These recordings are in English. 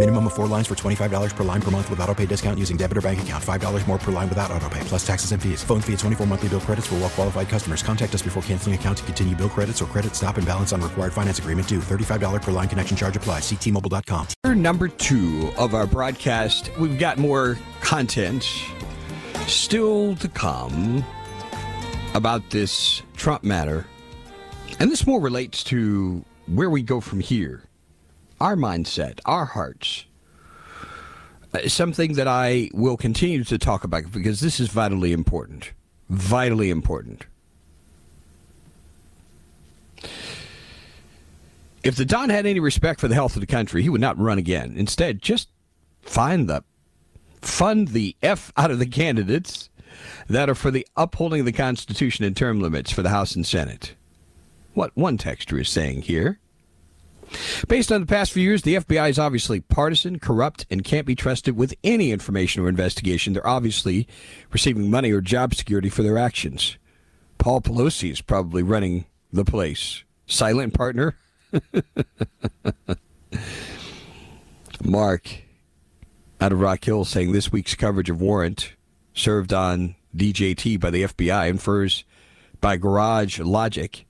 Minimum of four lines for $25 per line per month with auto pay discount using debit or bank account. $5 more per line without auto pay, plus taxes and fees. Phone fee at 24 monthly bill credits for well qualified customers. Contact us before canceling account to continue bill credits or credit stop and balance on required finance agreement due. $35 per line connection charge applies. Ctmobile.com. Number two of our broadcast, we've got more content still to come about this Trump matter. And this more relates to where we go from here, our mindset, our hearts. Uh, Something that I will continue to talk about because this is vitally important. Vitally important. If the Don had any respect for the health of the country, he would not run again. Instead, just find the fund the F out of the candidates that are for the upholding of the Constitution and term limits for the House and Senate. What one texter is saying here. Based on the past few years, the FBI is obviously partisan, corrupt, and can't be trusted with any information or investigation. They're obviously receiving money or job security for their actions. Paul Pelosi is probably running the place. Silent partner? Mark out of Rock Hill saying this week's coverage of Warrant served on DJT by the FBI infers by garage logic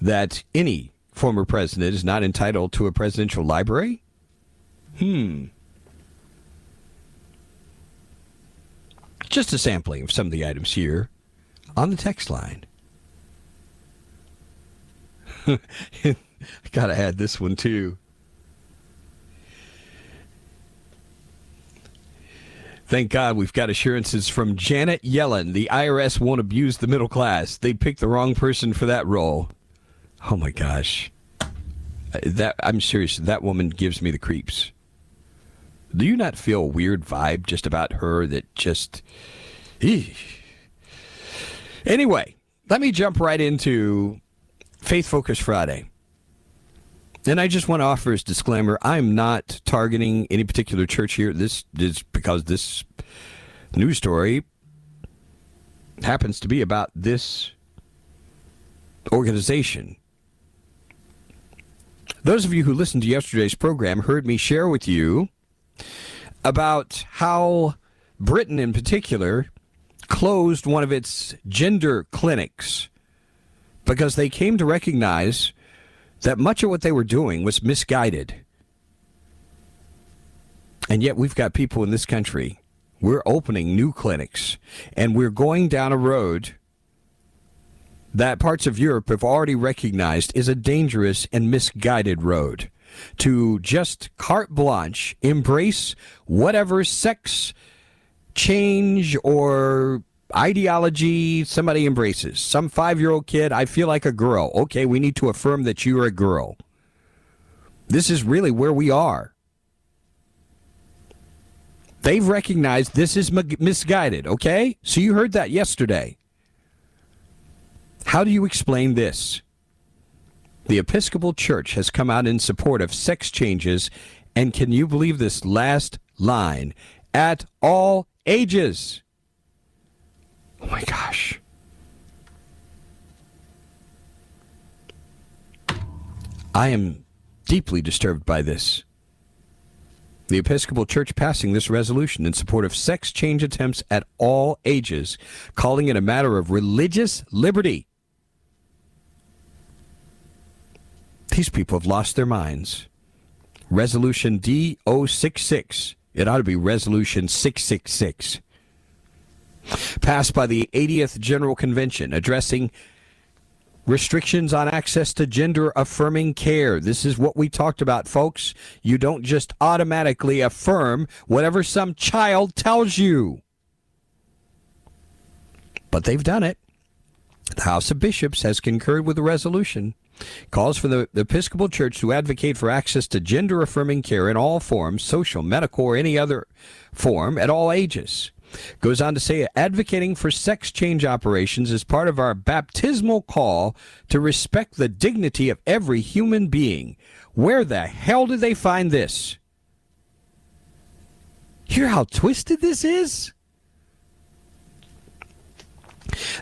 that any former president is not entitled to a presidential library? Hmm. Just a sampling of some of the items here on the text line. I gotta add this one too. Thank God we've got assurances from Janet Yellen. The IRS won't abuse the middle class. They picked the wrong person for that role. Oh my gosh. That I'm serious. That woman gives me the creeps. Do you not feel a weird vibe just about her that just Eesh. Anyway, let me jump right into Faith Focus Friday. And I just want to offer as disclaimer, I'm not targeting any particular church here. This is because this news story happens to be about this organization. Those of you who listened to yesterday's program heard me share with you about how Britain in particular closed one of its gender clinics because they came to recognize that much of what they were doing was misguided. And yet we've got people in this country, we're opening new clinics, and we're going down a road that parts of Europe have already recognized is a dangerous and misguided road. To just carte blanche embrace whatever sex change or ideology somebody embraces. Some five year old kid, I feel like a girl. Okay, we need to affirm that you're a girl. This is really where we are. They've recognized this is misguided, okay? So you heard that yesterday. How do you explain this? The Episcopal Church has come out in support of sex changes, and can you believe this last line? At all ages. Oh my gosh. I am deeply disturbed by this. The Episcopal Church passing this resolution in support of sex change attempts at all ages, calling it a matter of religious liberty. These people have lost their minds. Resolution D066. It ought to be Resolution 666 passed by the 80th General Convention addressing restrictions on access to gender affirming care. This is what we talked about, folks. You don't just automatically affirm whatever some child tells you. But they've done it. The House of Bishops has concurred with the resolution. Calls for the, the Episcopal Church to advocate for access to gender affirming care in all forms, social, medical, or any other form, at all ages. Goes on to say, advocating for sex change operations is part of our baptismal call to respect the dignity of every human being. Where the hell did they find this? Hear how twisted this is?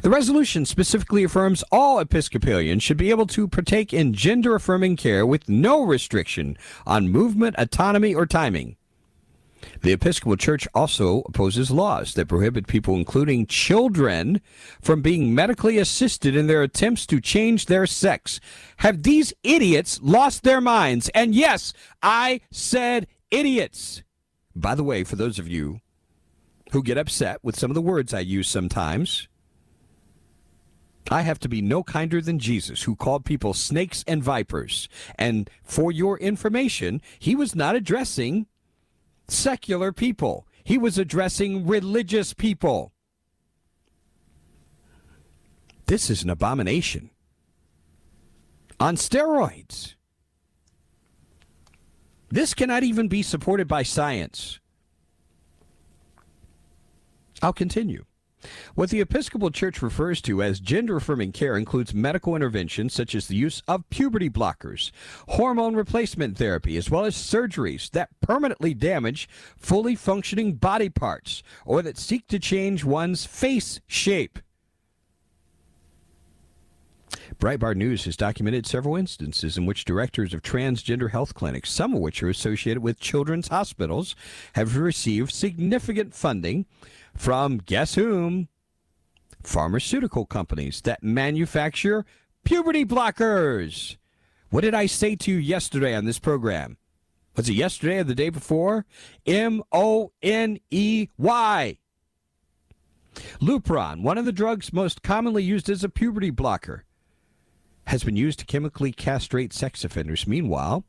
The resolution specifically affirms all Episcopalians should be able to partake in gender affirming care with no restriction on movement, autonomy, or timing. The Episcopal Church also opposes laws that prohibit people, including children, from being medically assisted in their attempts to change their sex. Have these idiots lost their minds? And yes, I said idiots. By the way, for those of you who get upset with some of the words I use sometimes, I have to be no kinder than Jesus, who called people snakes and vipers. And for your information, he was not addressing secular people, he was addressing religious people. This is an abomination. On steroids. This cannot even be supported by science. I'll continue. What the Episcopal Church refers to as gender affirming care includes medical interventions such as the use of puberty blockers, hormone replacement therapy, as well as surgeries that permanently damage fully functioning body parts or that seek to change one's face shape. Breitbart News has documented several instances in which directors of transgender health clinics, some of which are associated with children's hospitals, have received significant funding from guess whom? Pharmaceutical companies that manufacture puberty blockers. What did I say to you yesterday on this program? Was it yesterday or the day before? M O N E Y. Lupron, one of the drugs most commonly used as a puberty blocker, has been used to chemically castrate sex offenders. Meanwhile,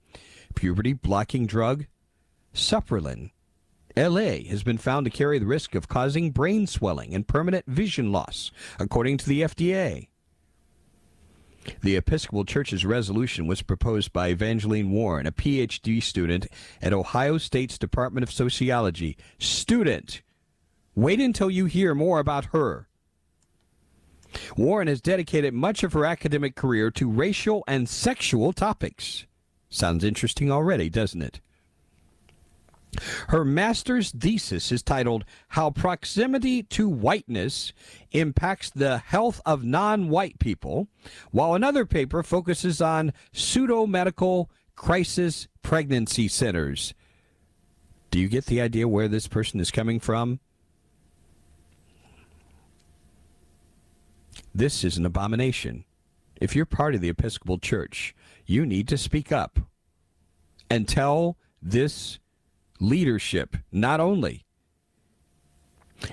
puberty blocking drug Supprelin LA has been found to carry the risk of causing brain swelling and permanent vision loss, according to the FDA. The Episcopal Church's resolution was proposed by Evangeline Warren, a PhD student at Ohio State's Department of Sociology. Student, wait until you hear more about her. Warren has dedicated much of her academic career to racial and sexual topics. Sounds interesting already, doesn't it? Her master's thesis is titled How Proximity to Whiteness Impacts the Health of Non White People, while another paper focuses on pseudo medical crisis pregnancy centers. Do you get the idea where this person is coming from? This is an abomination. If you're part of the Episcopal Church, you need to speak up and tell this leadership, not only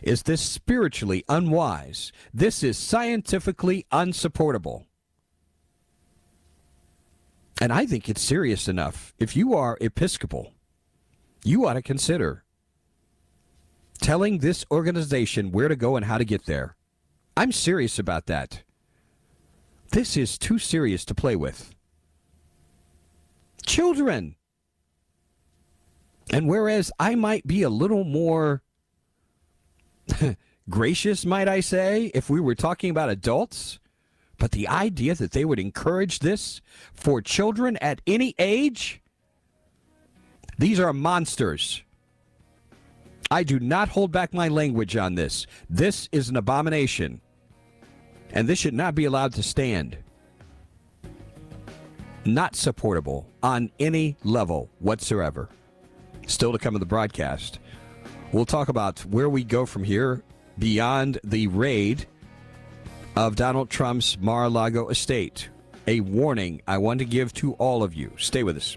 is this spiritually unwise, this is scientifically unsupportable. And I think it's serious enough. If you are Episcopal, you ought to consider telling this organization where to go and how to get there. I'm serious about that. This is too serious to play with. Children. And whereas I might be a little more gracious, might I say, if we were talking about adults, but the idea that they would encourage this for children at any age, these are monsters. I do not hold back my language on this. This is an abomination. And this should not be allowed to stand. Not supportable on any level whatsoever still to come in the broadcast. We'll talk about where we go from here beyond the raid of Donald Trump's Mar a Lago estate. A warning I want to give to all of you. Stay with us.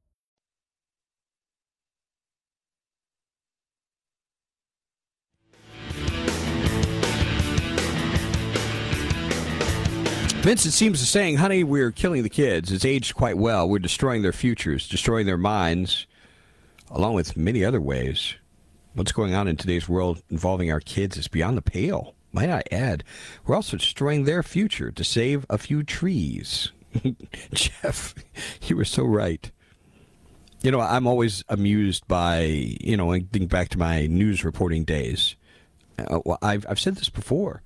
Vincent seems to saying, honey, we're killing the kids. It's aged quite well. We're destroying their futures, destroying their minds, along with many other ways. What's going on in today's world involving our kids is beyond the pale. Might I add, we're also destroying their future to save a few trees. Jeff, you were so right. You know, I'm always amused by, you know, I think back to my news reporting days. Uh, I've, I've said this before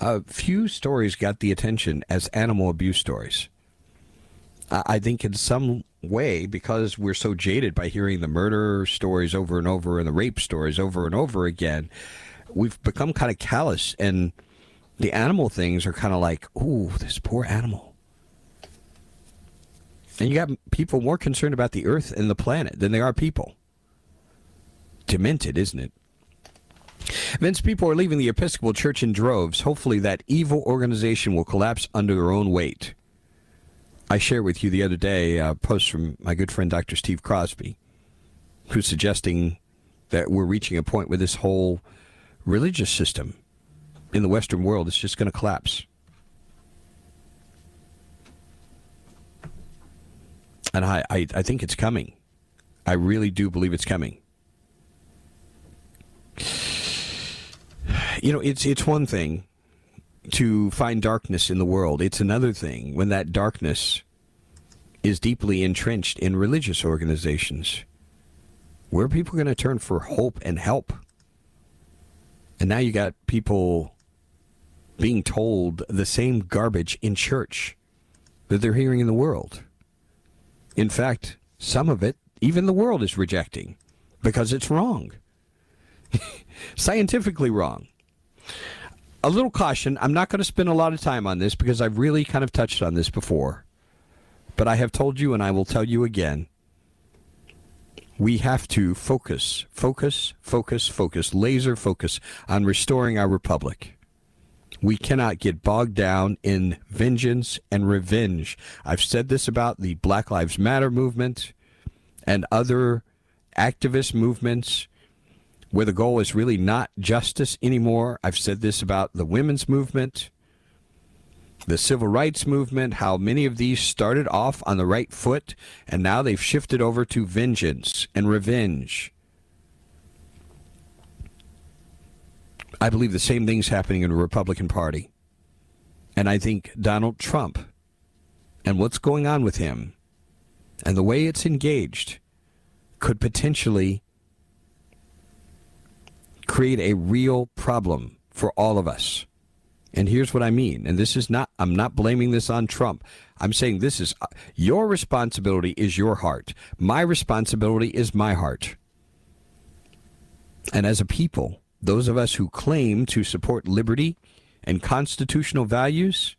uh, few stories got the attention as animal abuse stories. I think in some way, because we're so jaded by hearing the murder stories over and over and the rape stories over and over again, we've become kind of callous, and the animal things are kind of like, ooh, this poor animal. And you got people more concerned about the earth and the planet than they are people. Demented, isn't it? Vince, people are leaving the Episcopal Church in droves. Hopefully, that evil organization will collapse under their own weight. I shared with you the other day a post from my good friend Dr. Steve Crosby, who's suggesting that we're reaching a point where this whole religious system in the Western world is just going to collapse. And I, I, I think it's coming. I really do believe it's coming. You know, it's it's one thing to find darkness in the world. It's another thing when that darkness is deeply entrenched in religious organizations. Where are people going to turn for hope and help? And now you got people being told the same garbage in church that they're hearing in the world. In fact, some of it, even the world is rejecting because it's wrong. Scientifically wrong a little caution. I'm not going to spend a lot of time on this because I've really kind of touched on this before. But I have told you, and I will tell you again we have to focus, focus, focus, focus, laser focus on restoring our republic. We cannot get bogged down in vengeance and revenge. I've said this about the Black Lives Matter movement and other activist movements where the goal is really not justice anymore. I've said this about the women's movement, the civil rights movement, how many of these started off on the right foot and now they've shifted over to vengeance and revenge. I believe the same thing's happening in the Republican Party. And I think Donald Trump and what's going on with him and the way it's engaged could potentially create a real problem for all of us. And here's what I mean. And this is not, I'm not blaming this on Trump. I'm saying this is uh, your responsibility is your heart. My responsibility is my heart. And as a people, those of us who claim to support liberty and constitutional values,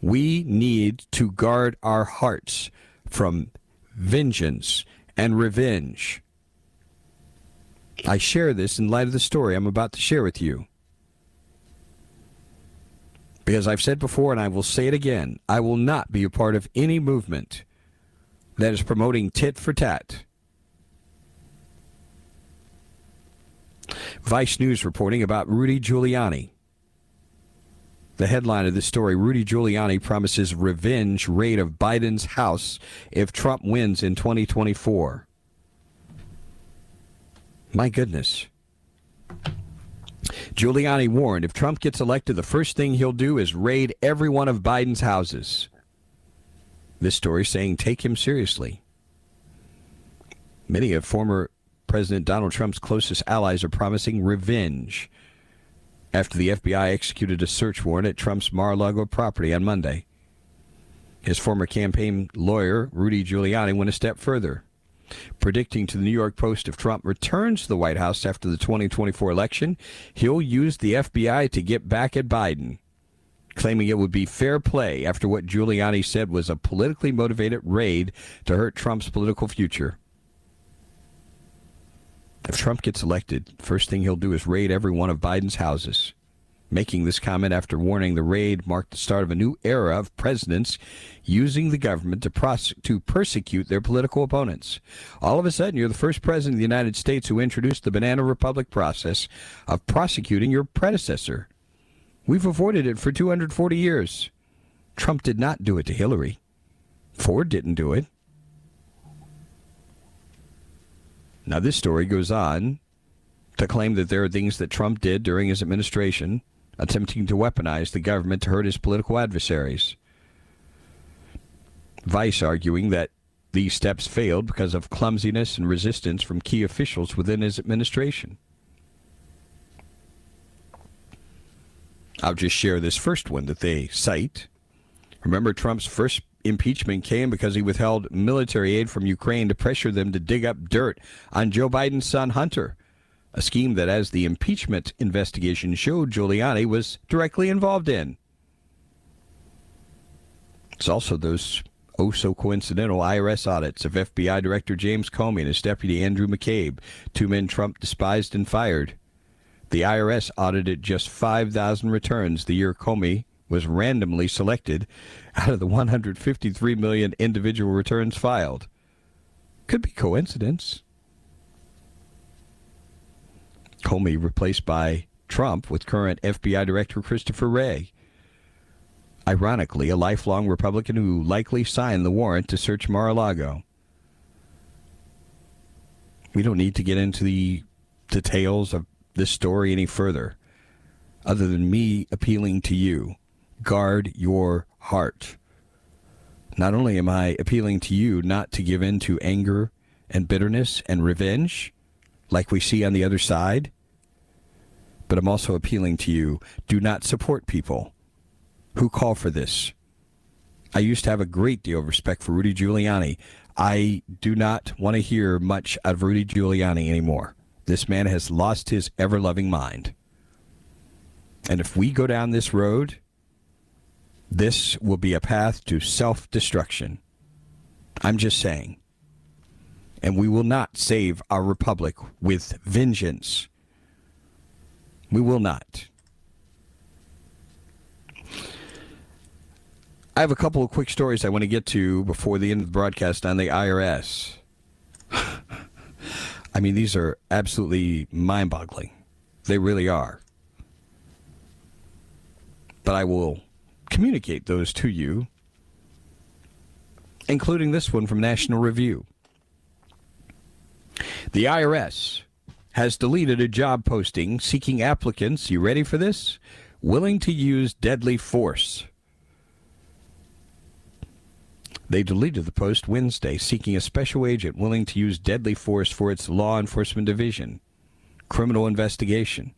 we need to guard our hearts from vengeance and revenge. I share this in light of the story I'm about to share with you. Because I've said before, and I will say it again, I will not be a part of any movement that is promoting tit for tat. Vice News reporting about Rudy Giuliani. The headline of this story Rudy Giuliani promises revenge raid of Biden's house if Trump wins in 2024. My goodness. Giuliani warned if Trump gets elected, the first thing he'll do is raid every one of Biden's houses. This story saying take him seriously. Many of former President Donald Trump's closest allies are promising revenge after the FBI executed a search warrant at Trump's Mar-a-Lago property on Monday. His former campaign lawyer, Rudy Giuliani, went a step further predicting to the New York Post if Trump returns to the White House after the 2024 election, he'll use the FBI to get back at Biden, claiming it would be fair play after what Giuliani said was a politically motivated raid to hurt Trump's political future. If Trump gets elected, first thing he'll do is raid every one of Biden's houses making this comment after warning the raid marked the start of a new era of presidents using the government to, pros- to persecute their political opponents. All of a sudden, you're the first president of the United States who introduced the banana republic process of prosecuting your predecessor. We've avoided it for 240 years. Trump did not do it to Hillary. Ford didn't do it. Now, this story goes on to claim that there are things that Trump did during his administration attempting to weaponize the government to hurt his political adversaries. Vice arguing that these steps failed because of clumsiness and resistance from key officials within his administration. I'll just share this first one that they cite. Remember, Trump's first impeachment came because he withheld military aid from Ukraine to pressure them to dig up dirt on Joe Biden's son Hunter a scheme that, as the impeachment investigation showed, Giuliani was directly involved in. It's also those oh so coincidental IRS audits of FBI Director James Comey and his deputy Andrew McCabe, two men Trump despised and fired. The IRS audited just 5,000 returns the year Comey was randomly selected out of the 153 million individual returns filed. Could be coincidence. Comey replaced by Trump with current FBI Director Christopher Wray. Ironically, a lifelong Republican who likely signed the warrant to search Mar a Lago. We don't need to get into the details of this story any further, other than me appealing to you guard your heart. Not only am I appealing to you not to give in to anger and bitterness and revenge, like we see on the other side, but I'm also appealing to you do not support people who call for this. I used to have a great deal of respect for Rudy Giuliani. I do not want to hear much of Rudy Giuliani anymore. This man has lost his ever loving mind. And if we go down this road, this will be a path to self destruction. I'm just saying. And we will not save our republic with vengeance. We will not. I have a couple of quick stories I want to get to before the end of the broadcast on the IRS. I mean, these are absolutely mind boggling. They really are. But I will communicate those to you, including this one from National Review. The IRS has deleted a job posting seeking applicants, you ready for this? Willing to use deadly force. They deleted the post Wednesday seeking a special agent willing to use deadly force for its law enforcement division. Criminal investigation.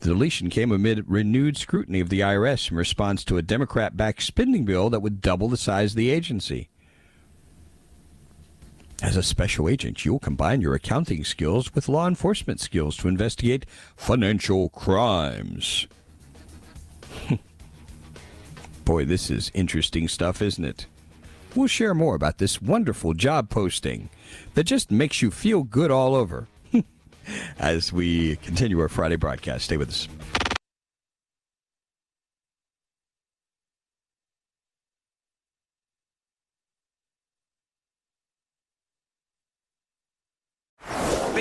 The deletion came amid renewed scrutiny of the IRS in response to a Democrat backed spending bill that would double the size of the agency. As a special agent, you'll combine your accounting skills with law enforcement skills to investigate financial crimes. Boy, this is interesting stuff, isn't it? we'll share more about this wonderful job posting that just makes you feel good all over as we continue our Friday broadcast. Stay with us.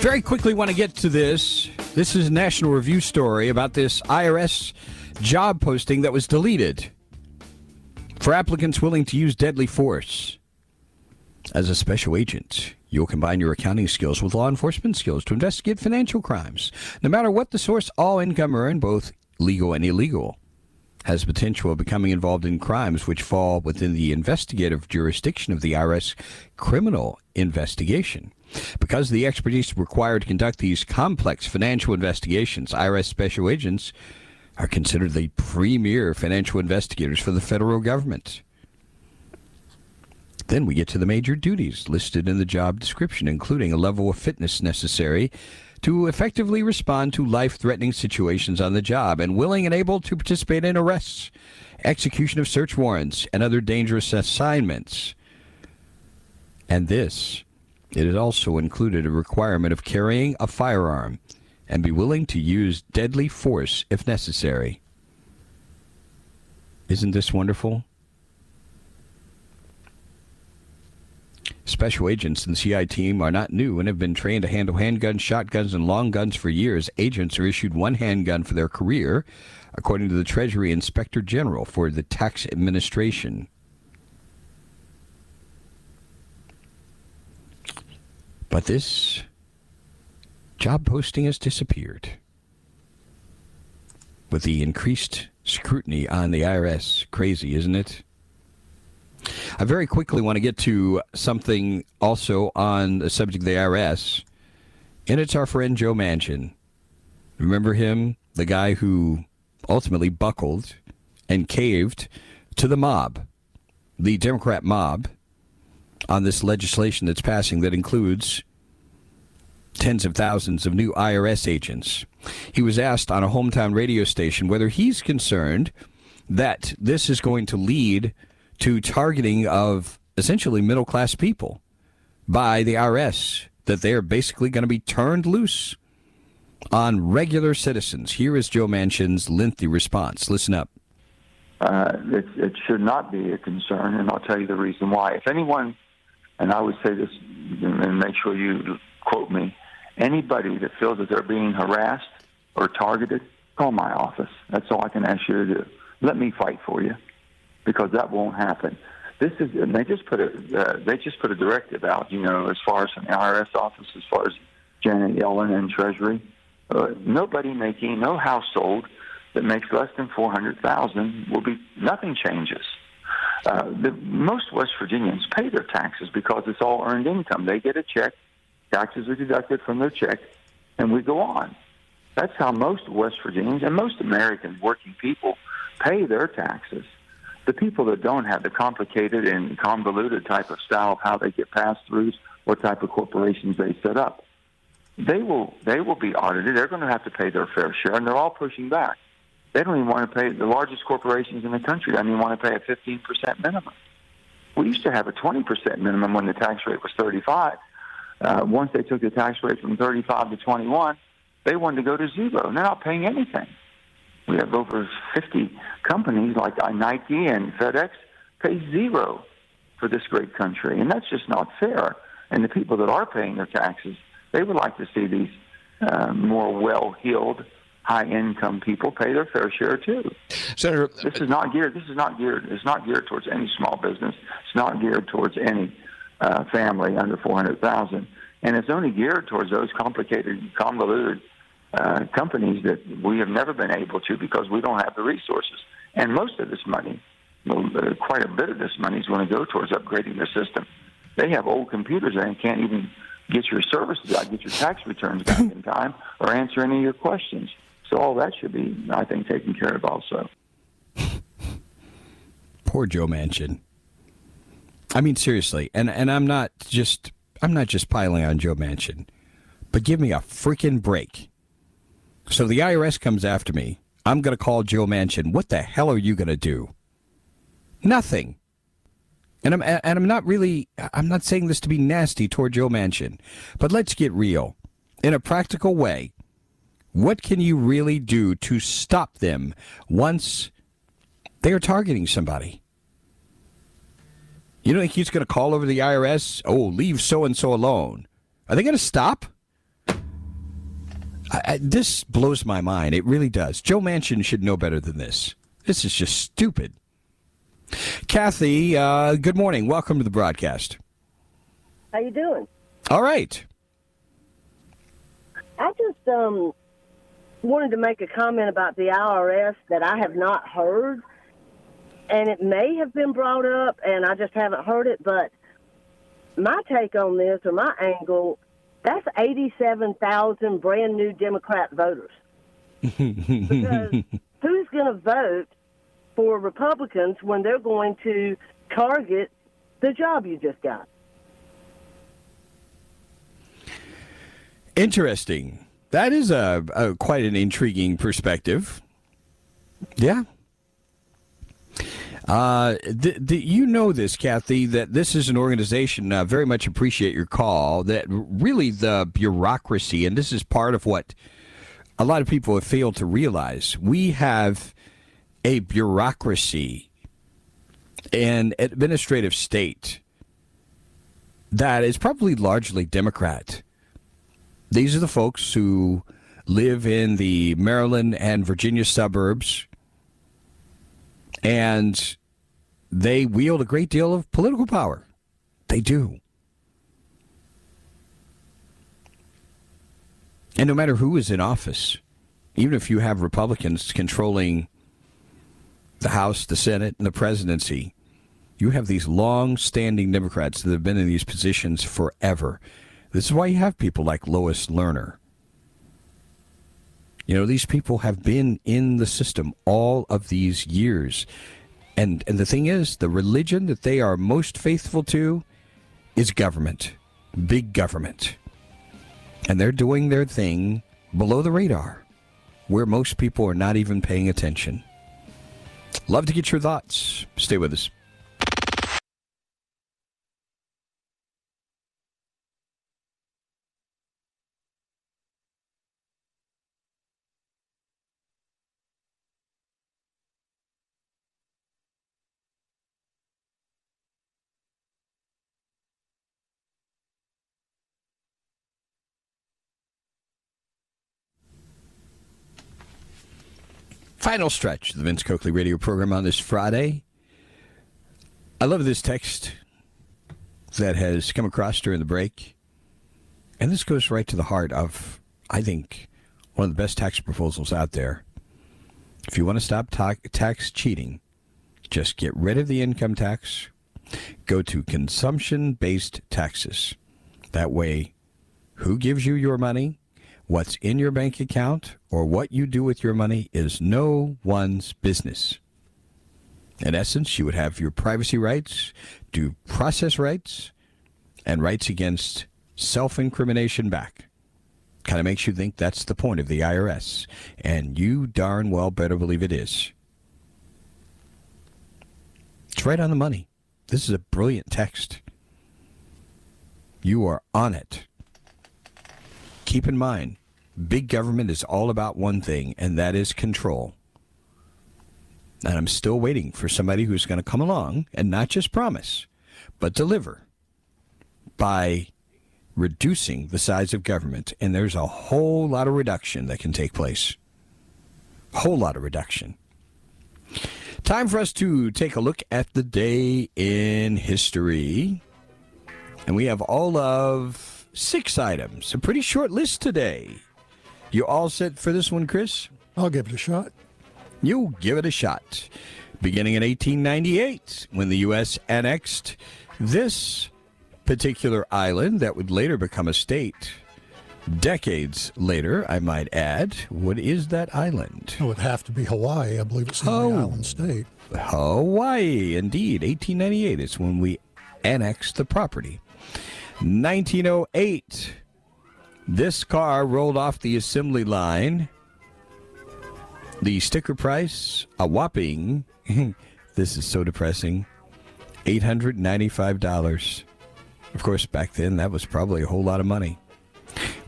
Very quickly, want to get to this. This is a National Review story about this IRS job posting that was deleted for applicants willing to use deadly force. As a special agent, you'll combine your accounting skills with law enforcement skills to investigate financial crimes. No matter what the source, all income earned, both legal and illegal, has potential of becoming involved in crimes which fall within the investigative jurisdiction of the IRS criminal investigation. Because the expertise required to conduct these complex financial investigations, IRS special agents are considered the premier financial investigators for the federal government. Then we get to the major duties listed in the job description, including a level of fitness necessary to effectively respond to life threatening situations on the job and willing and able to participate in arrests, execution of search warrants, and other dangerous assignments. And this it has also included a requirement of carrying a firearm and be willing to use deadly force if necessary. Isn't this wonderful? Special agents in the CI team are not new and have been trained to handle handguns, shotguns, and long guns for years. Agents are issued one handgun for their career, according to the Treasury Inspector General for the Tax Administration. But this job posting has disappeared. With the increased scrutiny on the IRS, crazy, isn't it? I very quickly want to get to something also on the subject of the IRS, and it's our friend Joe Manchin. Remember him? The guy who ultimately buckled and caved to the mob, the Democrat mob, on this legislation that's passing that includes tens of thousands of new IRS agents. He was asked on a hometown radio station whether he's concerned that this is going to lead to targeting of essentially middle class people by the IRS, that they are basically going to be turned loose on regular citizens. Here is Joe Manchin's lengthy response. Listen up. Uh, it, it should not be a concern, and I'll tell you the reason why. If anyone and I would say this, and make sure you quote me, anybody that feels that they're being harassed or targeted, call my office. That's all I can ask you to do. Let me fight for you, because that won't happen. This is, and they just put a, uh, they just put a directive out. You know, as far as an IRS office, as far as Janet Yellen and Treasury, uh, nobody making no household that makes less than four hundred thousand will be nothing changes. Uh, the, most West Virginians pay their taxes because it's all earned income. They get a check, taxes are deducted from their check, and we go on. That's how most West Virginians and most American working people pay their taxes. The people that don't have the complicated and convoluted type of style of how they get pass throughs, what type of corporations they set up, they will they will be audited. They're going to have to pay their fair share, and they're all pushing back. They don't even want to pay the largest corporations in the country. Don't even want to pay a 15% minimum. We used to have a 20% minimum when the tax rate was 35. Uh, once they took the tax rate from 35 to 21, they wanted to go to zero. They're not paying anything. We have over 50 companies like Nike and FedEx pay zero for this great country, and that's just not fair. And the people that are paying their taxes, they would like to see these uh, more well-heeled high income people pay their fair share too. Senator, this is not geared. This is not geared. It's not geared towards any small business. It's not geared towards any uh, family under four hundred thousand, and it's only geared towards those complicated, convoluted uh, companies that we have never been able to because we don't have the resources. And most of this money, uh, quite a bit of this money, is going to go towards upgrading their system. They have old computers and can't even get your services out, get your tax returns back in time, or answer any of your questions. So all that should be, I think, taken care of also. Poor Joe Manchin. I mean, seriously, and and I'm not just I'm not just piling on Joe Manchin, but give me a freaking break. So the IRS comes after me. I'm going to call Joe Manchin. What the hell are you going to do? Nothing. And I'm and I'm not really I'm not saying this to be nasty toward Joe Manchin, but let's get real. In a practical way, what can you really do to stop them once they are targeting somebody? You don't think he's going to call over the IRS? Oh, leave so and so alone. Are they going to stop? I, I, this blows my mind. It really does. Joe Manchin should know better than this. This is just stupid. Kathy, uh, good morning. Welcome to the broadcast. How you doing? All right. I just um, wanted to make a comment about the IRS that I have not heard, and it may have been brought up, and I just haven't heard it. But my take on this, or my angle, that's eighty-seven thousand brand new Democrat voters. because who's going to vote for Republicans when they're going to target the job you just got? Interesting. That is a, a quite an intriguing perspective. Yeah. Uh, th- th- you know this, Kathy, that this is an organization. Uh, very much appreciate your call. That really the bureaucracy, and this is part of what a lot of people have failed to realize. We have a bureaucracy and administrative state that is probably largely Democrat. These are the folks who live in the Maryland and Virginia suburbs, and they wield a great deal of political power. They do. And no matter who is in office, even if you have Republicans controlling the House, the Senate, and the presidency, you have these long standing Democrats that have been in these positions forever. This is why you have people like Lois Lerner. You know, these people have been in the system all of these years. And and the thing is, the religion that they are most faithful to is government. Big government. And they're doing their thing below the radar, where most people are not even paying attention. Love to get your thoughts. Stay with us. Final stretch of the Vince Coakley radio program on this Friday. I love this text that has come across during the break. And this goes right to the heart of, I think, one of the best tax proposals out there. If you want to stop ta- tax cheating, just get rid of the income tax, go to consumption based taxes. That way, who gives you your money What's in your bank account or what you do with your money is no one's business. In essence, you would have your privacy rights, due process rights, and rights against self incrimination back. Kind of makes you think that's the point of the IRS. And you darn well better believe it is. It's right on the money. This is a brilliant text. You are on it keep in mind, big government is all about one thing, and that is control. And I'm still waiting for somebody who's going to come along and not just promise, but deliver by reducing the size of government. And there's a whole lot of reduction that can take place. Whole lot of reduction. Time for us to take a look at the day in history. And we have all of six items. A pretty short list today. You all set for this one, Chris? I'll give it a shot. You give it a shot. Beginning in 1898, when the U.S. annexed this particular island that would later become a state. Decades later, I might add. What is that island? It would have to be Hawaii. I believe it's in Oh. the island state. Hawaii, indeed. 1898 is when we annexed the property. 1908, this car rolled off the assembly line. The sticker price, a whopping, this is so depressing, $895. Of course, back then, that was probably a whole lot of money.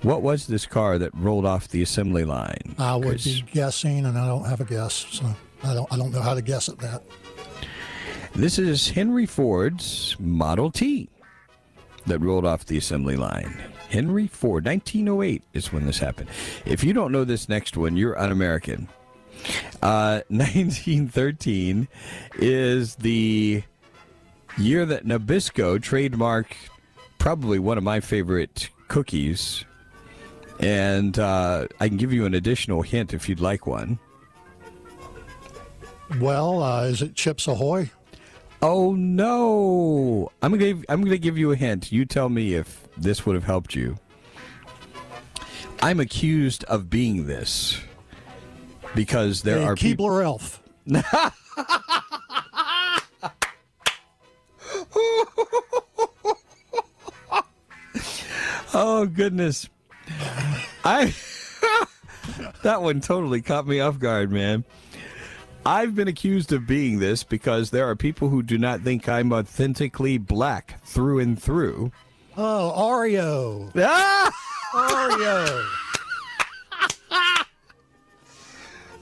What was this car that rolled off the assembly line? I would be guessing, and I don't have a guess, so I don't. I don't know how to guess at that. This is Henry Ford's Model T that rolled off the assembly line. Henry Ford, 1908 is when this happened. If you don't know this next one, you're un American. Uh, 1913 is the year that Nabisco trademarked probably one of my favorite cookies. And uh, I can give you an additional hint if you'd like one. Well, uh, is it Chips Ahoy? Oh no! I'm gonna give, I'm gonna give you a hint. You tell me if this would have helped you. I'm accused of being this because there a are people. Keebler Elf. Oh goodness! I that one totally caught me off guard, man. I've been accused of being this because there are people who do not think I'm authentically black through and through. Oh, Oreo. Ah! Oreo.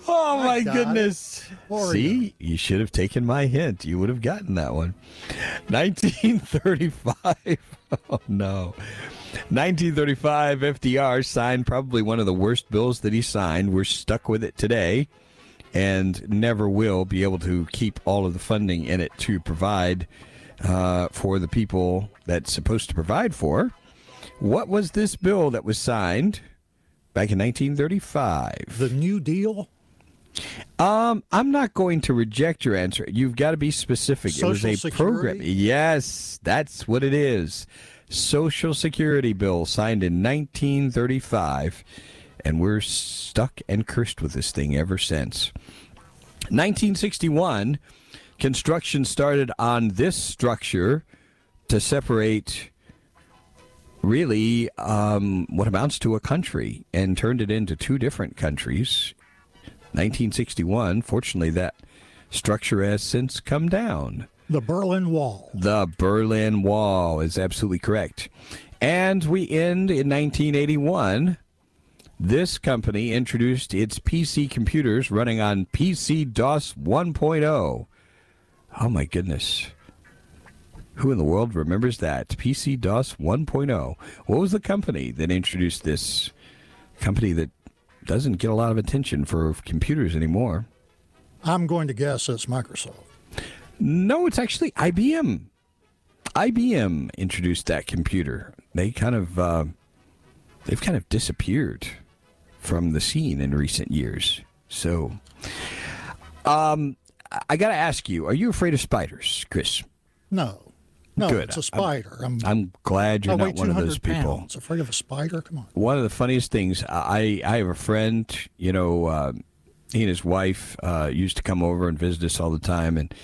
Oh my goodness. Oreo. See, you should have taken my hint. You would have gotten that one. 1935. Oh no. 1935 FDR signed probably one of the worst bills that he signed. We're stuck with it today and never will be able to keep all of the funding in it to provide uh, for the people that's supposed to provide for. What was this bill that was signed back in 1935? The New Deal. Um, I'm not going to reject your answer. You've got to be specific. it was Social a Security? program. Yes, that's what it is. Social Security bill signed in 1935, and we're stuck and cursed with this thing ever since. 1961, construction started on this structure to separate really um, what amounts to a country and turned it into two different countries 1961. Fortunately, that structure has since come down. The Berlin Wall. The Berlin Wall is absolutely correct. And we end in 1981. This company introduced its PC computers running on PC DOS 1.0. Oh my goodness. Who in the world remembers that? PC DOS 1.0. What was the company that introduced this company that doesn't get a lot of attention for computers anymore? I'm going to guess it's Microsoft. No, it's actually IBM. IBM introduced that computer. They kind of uh, they've kind of disappeared from the scene in recent years. So, um, I got to ask you: Are you afraid of spiders, Chris? No. No, Good. it's a spider. I'm, I'm glad you're not one of those people. Pounds. Afraid of a spider? Come on. One of the funniest things I I have a friend, you know, uh, he and his wife uh, used to come over and visit us all the time, and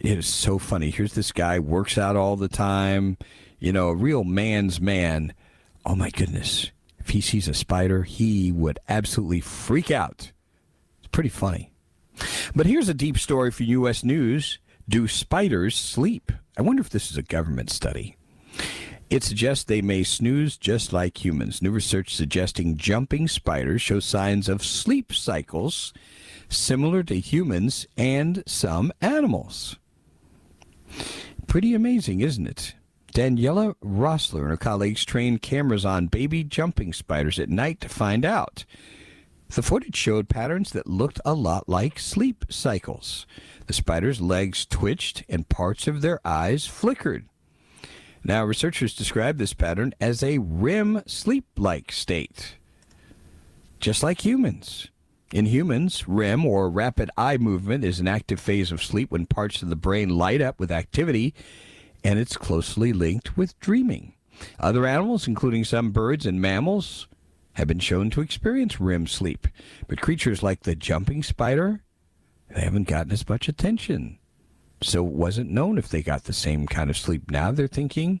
it is so funny. Here's this guy works out all the time, you know, a real man's man. Oh my goodness, if he sees a spider, he would absolutely freak out. It's pretty funny. But here's a deep story for U.S. News. Do spiders sleep? I wonder if this is a government study. It suggests they may snooze just like humans. New research suggesting jumping spiders show signs of sleep cycles similar to humans and some animals. Pretty amazing, isn't it? Daniela Rossler and her colleagues trained cameras on baby jumping spiders at night to find out The footage showed patterns that looked a lot like sleep cycles. The spider's legs twitched and parts of their eyes flickered. Now, researchers describe this pattern as a REM sleep like state, just like humans. In humans, REM, or rapid eye movement, is an active phase of sleep when parts of the brain light up with activity, and it's closely linked with dreaming. Other animals, including some birds and mammals, have been shown to experience REM sleep, but creatures like the jumping spider, they haven't gotten as much attention. So it wasn't known if they got the same kind of sleep. Now they're thinking